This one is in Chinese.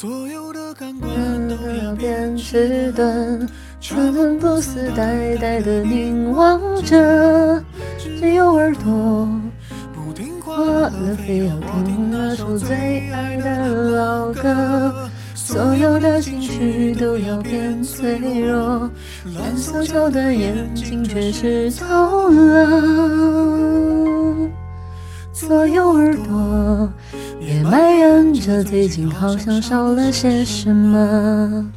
所有的感官都要变迟钝，魂不死呆呆的凝望着，只有耳朵不听话了，非要听那首最爱的老歌。所有的情绪都要变脆弱，蓝色球的眼睛却湿透了。所有耳朵也埋着，最近好像少了些什么。